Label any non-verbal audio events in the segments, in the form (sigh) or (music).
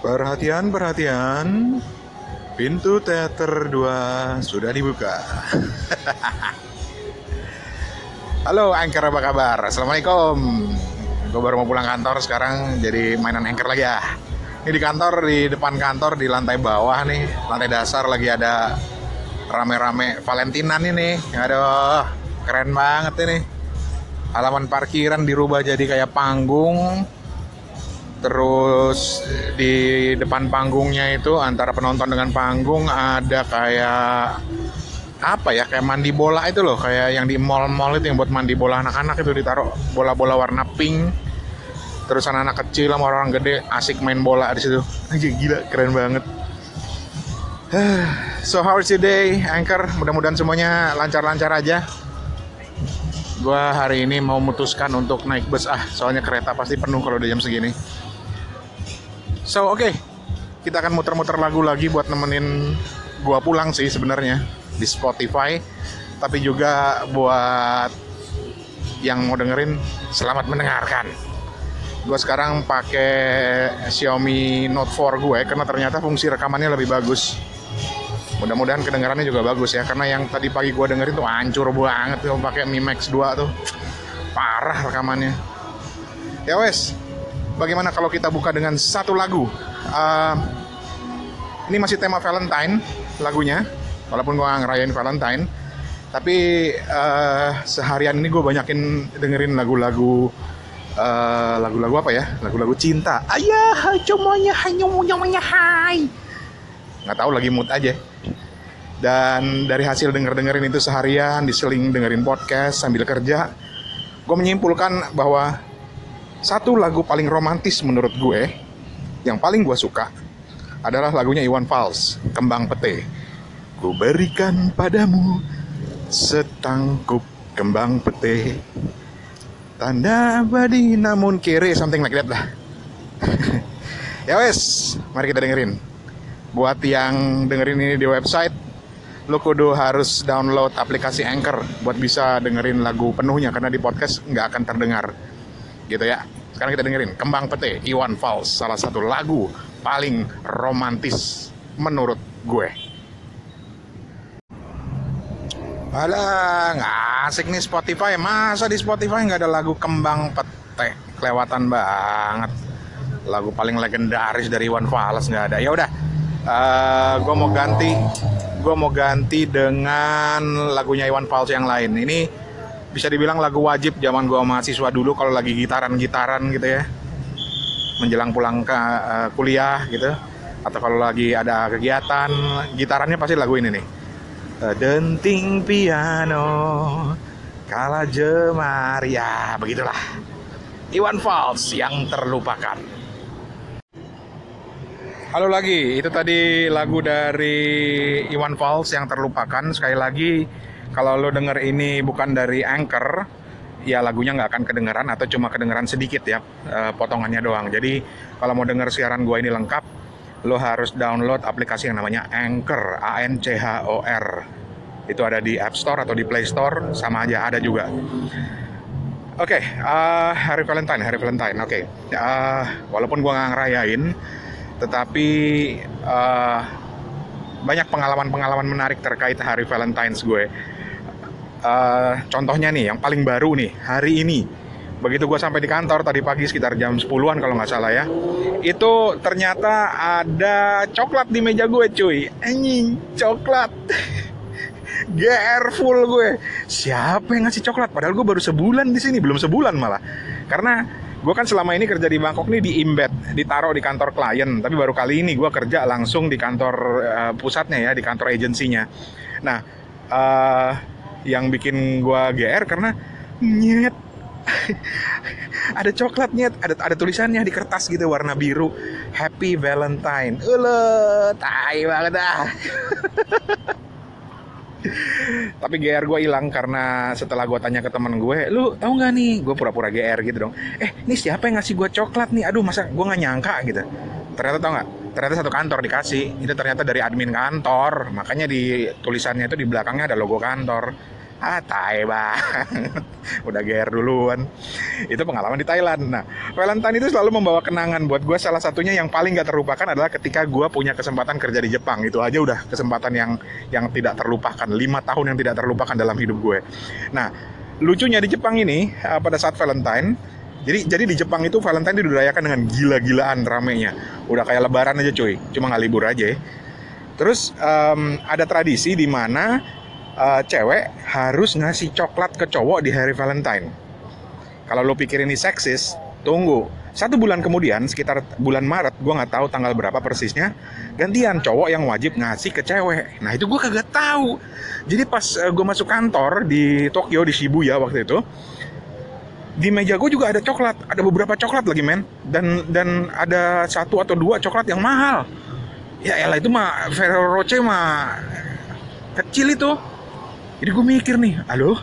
Perhatian, perhatian. Pintu teater 2 sudah dibuka. (laughs) Halo Anchor apa kabar? Assalamualaikum. Gue baru mau pulang kantor sekarang jadi mainan Anchor lagi ya. Ini di kantor, di depan kantor, di lantai bawah nih, lantai dasar lagi ada rame-rame Valentinan ini. Aduh, keren banget ini. Halaman parkiran dirubah jadi kayak panggung. Terus di depan panggungnya itu antara penonton dengan panggung ada kayak apa ya kayak mandi bola itu loh. Kayak yang di mall-mall itu yang buat mandi bola anak-anak itu ditaruh bola-bola warna pink. Terus anak-anak kecil sama orang gede asik main bola di situ. Aja gila keren banget. (sighs) So how is your day anchor? Mudah-mudahan semuanya lancar-lancar aja. Gua hari ini mau memutuskan untuk naik bus. Ah soalnya kereta pasti penuh kalau udah jam segini so oke. Okay. kita akan muter-muter lagu lagi buat nemenin gua pulang sih sebenarnya di Spotify. Tapi juga buat yang mau dengerin selamat mendengarkan. Gue sekarang pakai Xiaomi Note 4 gue karena ternyata fungsi rekamannya lebih bagus. Mudah-mudahan kedengarannya juga bagus ya karena yang tadi pagi gue dengerin tuh hancur banget tuh pakai Mi Max 2 tuh. Parah rekamannya. Ya wes bagaimana kalau kita buka dengan satu lagu? Uh, ini masih tema Valentine lagunya walaupun gue ngerayain Valentine. Tapi uh, seharian ini gue banyakin dengerin lagu-lagu uh, lagu-lagu apa ya? Lagu-lagu cinta. Ayah semuanya hanya punya hai. Nggak tahu lagi mood aja. Dan dari hasil denger dengerin itu seharian diseling dengerin podcast sambil kerja gue menyimpulkan bahwa satu lagu paling romantis menurut gue yang paling gue suka adalah lagunya Iwan Fals Kembang Pete. Ku berikan padamu setangkup kembang pete. Tanda abadi namun kere something like that lah. (laughs) Ya wes, mari kita dengerin. Buat yang dengerin ini di website Lo kudu harus download aplikasi Anchor Buat bisa dengerin lagu penuhnya Karena di podcast nggak akan terdengar. Gitu ya Sekarang kita dengerin Kembang Pete, Iwan Fals Salah satu lagu paling romantis menurut gue Alah, nggak asik nih Spotify. Masa di Spotify nggak ada lagu Kembang Pete? Kelewatan banget. Lagu paling legendaris dari Iwan Fals nggak ada. Ya udah, uh, eh, gue mau ganti. Gue mau ganti dengan lagunya Iwan Fals yang lain. Ini bisa dibilang lagu wajib zaman gue mahasiswa dulu kalau lagi gitaran-gitaran gitu ya. Menjelang pulang ke uh, kuliah gitu. Atau kalau lagi ada kegiatan, gitarannya pasti lagu ini nih denting piano kala jemar ya begitulah Iwan Fals yang terlupakan Halo lagi, itu tadi lagu dari Iwan Fals yang terlupakan. Sekali lagi, kalau lo denger ini bukan dari Anchor, ya lagunya nggak akan kedengeran atau cuma kedengeran sedikit ya, eh, potongannya doang. Jadi kalau mau denger siaran gue ini lengkap, lo harus download aplikasi yang namanya Anchor, A N C H O R. Itu ada di App Store atau di Play Store, sama aja ada juga. Oke, okay, uh, hari Valentine, hari Valentine. Oke, okay. uh, walaupun gua nggak ngerayain, tetapi uh, banyak pengalaman-pengalaman menarik terkait hari Valentine's gue. Uh, contohnya nih, yang paling baru nih, hari ini. Begitu gue sampai di kantor tadi pagi sekitar jam 10-an kalau nggak salah ya. Itu ternyata ada coklat di meja gue cuy. Anjing coklat. (laughs) GR full gue. Siapa yang ngasih coklat? Padahal gue baru sebulan di sini belum sebulan malah. Karena gue kan selama ini kerja di Bangkok nih di embed ditaruh di kantor klien. Tapi baru kali ini gue kerja langsung di kantor uh, pusatnya ya di kantor agensinya. Nah uh, yang bikin gue GR karena nyet (laughs) ada coklatnya, ada ada tulisannya di kertas gitu warna biru. Happy Valentine. Ule, tai banget ah. (laughs) Tapi GR gue hilang karena setelah gue tanya ke teman gue, lu tau nggak nih? Gue pura-pura GR gitu dong. Eh, ini siapa yang ngasih gue coklat nih? Aduh, masa gue nggak nyangka gitu. Ternyata tau nggak? Ternyata satu kantor dikasih. Itu ternyata dari admin kantor. Makanya di tulisannya itu di belakangnya ada logo kantor ah tai banget (laughs) udah GR duluan itu pengalaman di Thailand nah Valentine itu selalu membawa kenangan buat gue. Salah satunya yang paling gak terlupakan adalah ketika gue punya kesempatan kerja di Jepang. Itu aja udah kesempatan yang yang tidak terlupakan. Lima tahun yang tidak terlupakan dalam hidup gue. Nah, lucunya di Jepang ini uh, pada saat Valentine, jadi jadi di Jepang itu Valentine dirayakan dengan gila-gilaan ramenya. Udah kayak Lebaran aja cuy, cuma nggak libur aja. Ya. Terus um, ada tradisi di mana uh, cewek harus ngasih coklat ke cowok di hari Valentine. Kalau lo pikir ini seksis, tunggu. Satu bulan kemudian, sekitar bulan Maret, gue nggak tahu tanggal berapa persisnya, gantian cowok yang wajib ngasih ke cewek. Nah itu gue kagak tahu. Jadi pas uh, gue masuk kantor di Tokyo di Shibuya waktu itu, di meja gue juga ada coklat, ada beberapa coklat lagi men, dan dan ada satu atau dua coklat yang mahal. Ya elah itu mah Ferrero Rocher mah kecil itu. Jadi gue mikir nih halo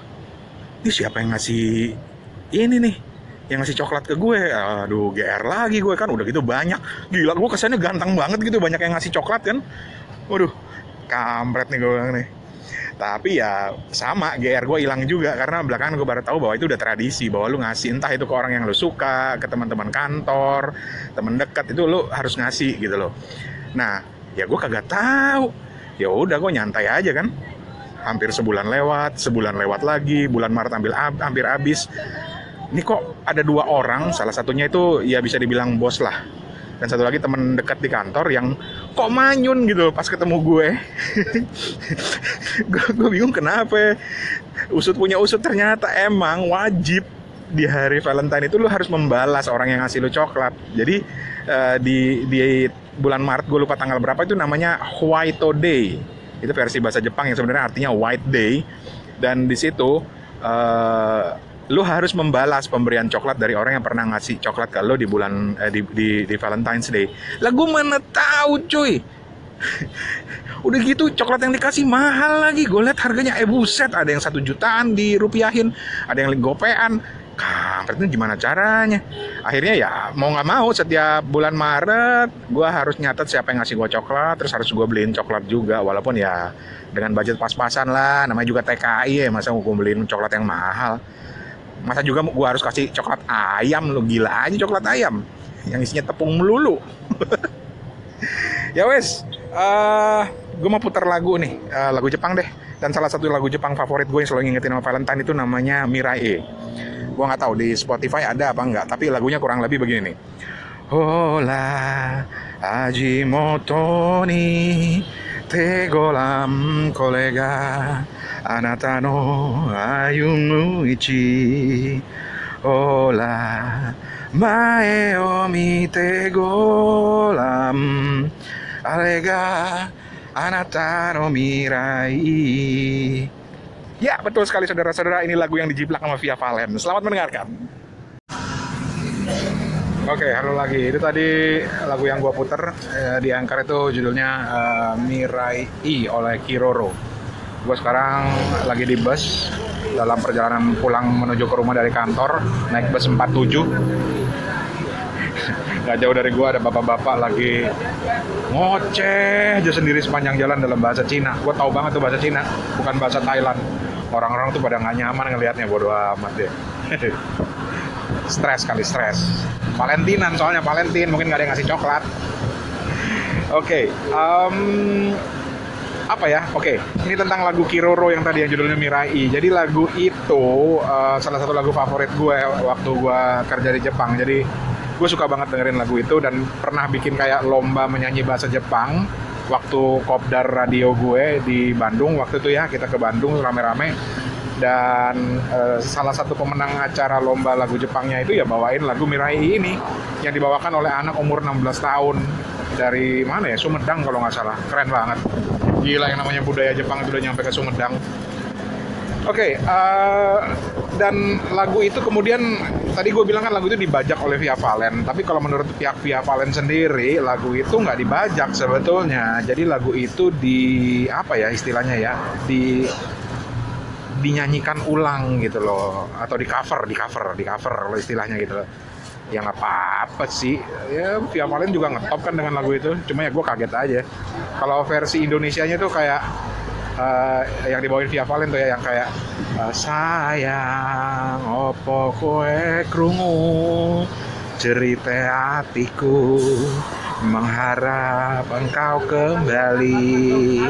ini siapa yang ngasih ini nih? Yang ngasih coklat ke gue? Aduh GR lagi gue kan udah gitu banyak. Gila gue kesannya ganteng banget gitu banyak yang ngasih coklat kan. Waduh kampret nih gue nih tapi ya sama GR gue hilang juga karena belakangan gue baru tahu bahwa itu udah tradisi bahwa lu ngasih entah itu ke orang yang lu suka ke teman-teman kantor teman dekat itu lu harus ngasih gitu loh Nah, ya gue kagak tahu. Ya udah gue nyantai aja kan. Hampir sebulan lewat, sebulan lewat lagi, bulan Maret ambil ab, hampir habis. Ini kok ada dua orang, salah satunya itu ya bisa dibilang bos lah. Dan satu lagi temen dekat di kantor yang kok manyun gitu pas ketemu gue. (laughs) gue bingung kenapa. Usut punya usut ternyata emang wajib di hari Valentine itu lu harus membalas orang yang ngasih lu coklat. Jadi uh, di di bulan Maret gue lupa tanggal berapa itu namanya White Day itu versi bahasa Jepang yang sebenarnya artinya White Day dan di situ uh, lu harus membalas pemberian coklat dari orang yang pernah ngasih coklat ke lo di bulan eh, di, di di Valentine's Day. Lah gue mana tahu cuy. (laughs) Udah gitu coklat yang dikasih mahal lagi. Gue lihat harganya eh buset ada yang satu jutaan dirupiahin ada yang gopean. Kampret ini gimana caranya? Akhirnya ya mau nggak mau setiap bulan Maret gue harus nyatet siapa yang ngasih gue coklat terus harus gue beliin coklat juga walaupun ya dengan budget pas-pasan lah. Namanya juga TKI ya masa gue beliin coklat yang mahal masa juga gue harus kasih coklat ayam lo gila aja coklat ayam. Yang isinya tepung melulu. (laughs) Ya wes uh, eh, gue mau putar lagu nih uh, lagu Jepang deh. Dan salah satu lagu Jepang favorit gue yang selalu ngingetin sama Valentine itu namanya Mirai. Gue nggak tahu di Spotify ada apa enggak tapi lagunya kurang lebih begini nih. Hola Ajimoto ni tegolam kolega. Anata no ayumu ichi. Hola mae o mite golam. Alega anata no mirai. Ya, betul sekali saudara-saudara, ini lagu yang dijiplak sama Via Valen. Selamat mendengarkan. Oke, halo lagi. Itu tadi lagu yang gua puter eh, di Angkar itu judulnya uh, Mirai I oleh Kiroro. Gue sekarang lagi di bus dalam perjalanan pulang menuju ke rumah dari kantor, naik bus 47 (laughs) nggak jauh dari gua ada bapak-bapak lagi ngoceh aja sendiri sepanjang jalan dalam bahasa Cina. Gua tahu banget tuh bahasa Cina, bukan bahasa Thailand. Orang-orang tuh pada nggak nyaman ngelihatnya bodo amat deh. (laughs) stres kali stres. Valentinan soalnya Valentin mungkin nggak ada yang ngasih coklat. Oke, okay, um, apa ya? Oke, okay. ini tentang lagu Kiroro yang tadi yang judulnya Mirai. Jadi lagu itu uh, salah satu lagu favorit gue waktu gue kerja di Jepang. Jadi gue suka banget dengerin lagu itu dan pernah bikin kayak lomba menyanyi bahasa Jepang waktu kopdar radio gue di Bandung waktu itu ya kita ke Bandung rame-rame dan uh, salah satu pemenang acara lomba lagu Jepangnya itu ya bawain lagu Mirai ini yang dibawakan oleh anak umur 16 tahun dari mana ya? Sumedang kalau nggak salah. Keren banget. Gila yang namanya budaya Jepang itu udah nyampe ke Sumedang. Oke, okay, uh, eh, dan lagu itu kemudian tadi gue bilang kan lagu itu dibajak oleh Via Valen, tapi kalau menurut pihak Via Valen sendiri lagu itu nggak dibajak sebetulnya. Jadi lagu itu di apa ya istilahnya ya? Di dinyanyikan ulang gitu loh. Atau di cover di cover di cover kalau istilahnya gitu. Loh ya nggak apa-apa sih. Ya Via Valen juga ngetop kan dengan lagu itu. Cuma ya gue kaget aja. Kalau versi Indonesia nya tuh kayak uh, yang dibawain via Valen tuh ya yang kayak uh, sayang opo kue krungu? Cerita hatiku mengharap engkau kembali.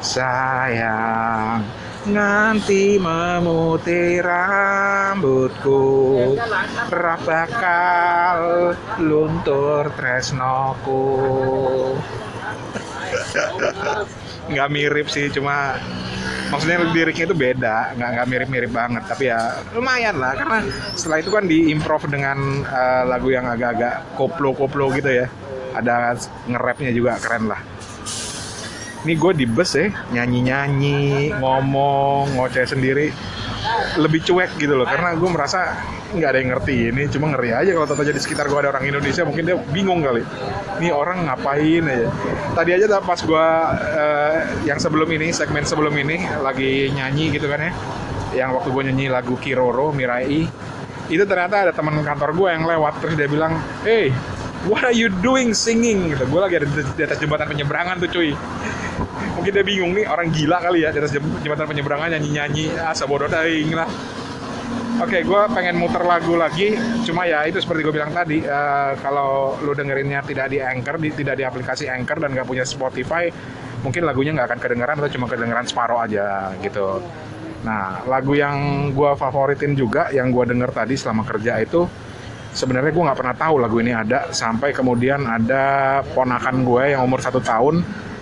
Sayang nganti memutih rambutku bakal luntur tresnoku. Nggak mirip sih cuma maksudnya liriknya itu beda. Nggak nggak mirip-mirip banget tapi ya lumayan lah karena setelah itu kan diimprov dengan uh, lagu yang agak-agak koplo-koplo gitu ya. Ada nge-rapnya juga keren lah ini gue di bus ya nyanyi-nyanyi ngomong ngoceh sendiri. Lebih cuek gitu loh karena gue merasa nggak ada yang ngerti. Ini cuma ngeri aja kalau tata jadi sekitar gue ada orang Indonesia mungkin dia bingung kali. Ini orang ngapain aja. Tadi aja pas gue uh, yang sebelum ini segmen sebelum ini lagi nyanyi gitu kan ya. Yang waktu gue nyanyi lagu Kiroro Mirai. Itu ternyata ada teman kantor gue yang lewat terus dia bilang hey what are you doing singing? Gitu. Gue lagi ada di atas jembatan penyeberangan tuh cuy mungkin dia bingung nih orang gila kali ya di atas jembatan penyeberangan nyanyi-nyanyi asa bodoh daing lah Oke, okay, gue pengen muter lagu lagi. Cuma ya itu seperti gue bilang tadi, uh, kalau lu dengerinnya tidak di Anchor, di, tidak di aplikasi Anchor dan nggak punya Spotify, mungkin lagunya nggak akan kedengeran atau cuma kedengeran separuh aja gitu. Nah, lagu yang gue favoritin juga, yang gue denger tadi selama kerja itu, sebenarnya gue nggak pernah tahu lagu ini ada sampai kemudian ada ponakan gue yang umur satu tahun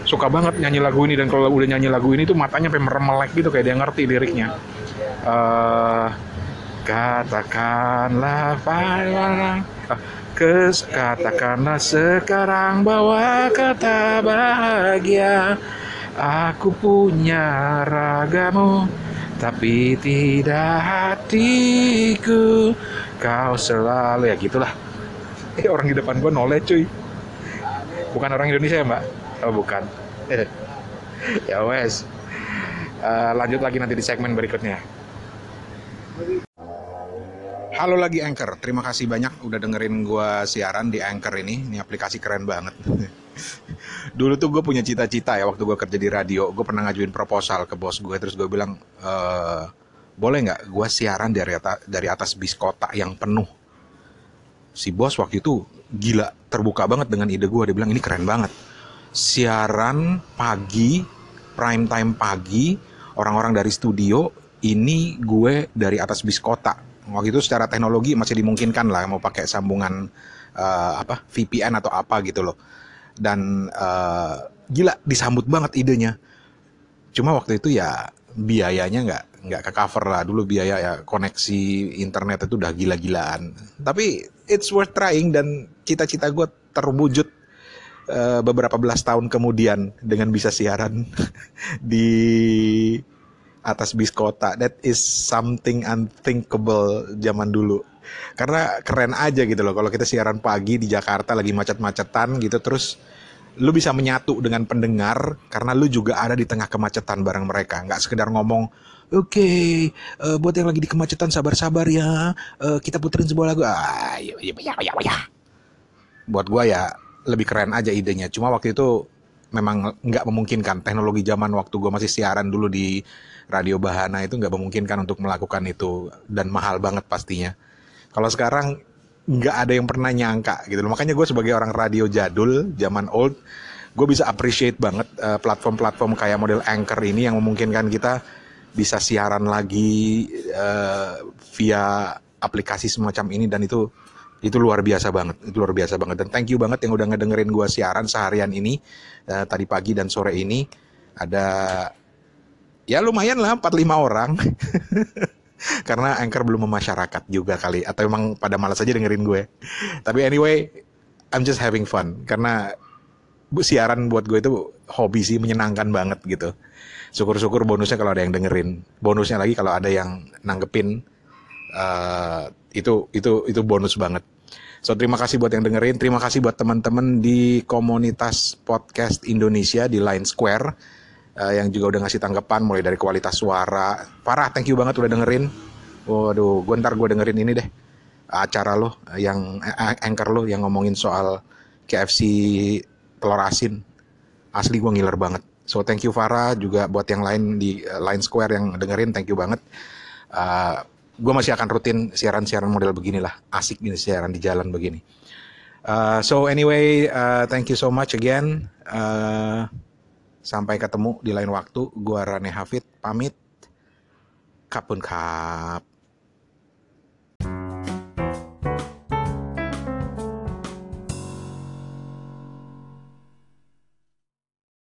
suka banget nyanyi lagu ini dan kalau udah nyanyi lagu ini tuh matanya sampai meremelek gitu kayak dia ngerti liriknya. Uh, Katakanlah orang kes katakanlah sekarang bahwa kata bahagia. Aku punya ragamu tapi tidak hatiku. Kau selalu ya gitulah. Eh (laughs) orang di depan gua noleh cuy. Bukan orang Indonesia ya mbak oh bukan (laughs) ya wes uh, lanjut lagi nanti di segmen berikutnya Halo lagi Anchor, terima kasih banyak udah dengerin gue siaran di Anchor ini. Ini aplikasi keren banget. (laughs) Dulu tuh gue punya cita-cita ya waktu gue kerja di radio, gue pernah ngajuin proposal ke bos gue, terus gue bilang, e, boleh nggak gue siaran dari atas, dari atas bis kota yang penuh. Si bos waktu itu gila, terbuka banget dengan ide gue. Dia bilang ini keren banget. Siaran pagi, prime time pagi, orang-orang dari studio, ini gue dari atas bis kota. Waktu itu secara teknologi masih dimungkinkan lah mau pakai sambungan uh, apa VPN atau apa gitu loh. Dan uh, gila disambut banget idenya. Cuma waktu itu ya biayanya nggak nggak ke cover lah. Dulu biaya ya koneksi internet itu udah gila-gilaan. Tapi it's worth trying dan cita-cita gue terwujud uh, beberapa belas tahun kemudian dengan bisa siaran (laughs) di atas bis kota. That is something unthinkable zaman dulu. Karena keren aja gitu loh kalau kita siaran pagi di Jakarta lagi macet-macetan gitu terus lu bisa menyatu dengan pendengar karena lu juga ada di tengah kemacetan bareng mereka. Nggak sekedar ngomong Oke, okay, uh, eh, buat yang lagi di kemacetan sabar-sabar ya. Uh, kita puterin sebuah lagu. Ah, iya, iya, iya, iya. Buat gua ya lebih keren aja idenya. Cuma waktu itu memang nggak memungkinkan teknologi zaman waktu gue masih siaran dulu di radio Bahana itu nggak memungkinkan untuk melakukan itu dan mahal banget pastinya. Kalau sekarang nggak ada yang pernah nyangka gitu loh. Makanya gue sebagai orang radio jadul, zaman old, gue bisa appreciate banget uh, platform-platform kayak model Anchor ini yang memungkinkan kita bisa siaran lagi uh, via aplikasi semacam ini dan itu itu luar biasa banget itu luar biasa banget dan thank you banget yang udah ngedengerin gue siaran seharian ini uh, tadi pagi dan sore ini ada ya lumayan lah 4-5 orang. (laughs) Karena Anchor belum memasyarakat juga kali. Atau emang pada malas aja dengerin gue. Tapi anyway, I'm just having fun. Karena siaran buat gue itu hobi sih, menyenangkan banget gitu. Syukur-syukur bonusnya kalau ada yang dengerin. Bonusnya lagi kalau ada yang nanggepin. Uh, itu itu itu bonus banget. So terima kasih buat yang dengerin, terima kasih buat teman-teman di komunitas podcast Indonesia di Line Square uh, yang juga udah ngasih tanggapan mulai dari kualitas suara. Parah, thank you banget udah dengerin. Waduh, gue ntar gue dengerin ini deh acara lo yang eh, anchor lo yang ngomongin soal KFC telur asin. Asli gue ngiler banget. So thank you Farah juga buat yang lain di uh, Line Square yang dengerin thank you banget. Uh, gue masih akan rutin siaran-siaran model beginilah asik gini siaran di jalan begini. Uh, so anyway uh, thank you so much again. Uh, sampai ketemu di lain waktu. Gue Rane Hafid pamit. Kapun kap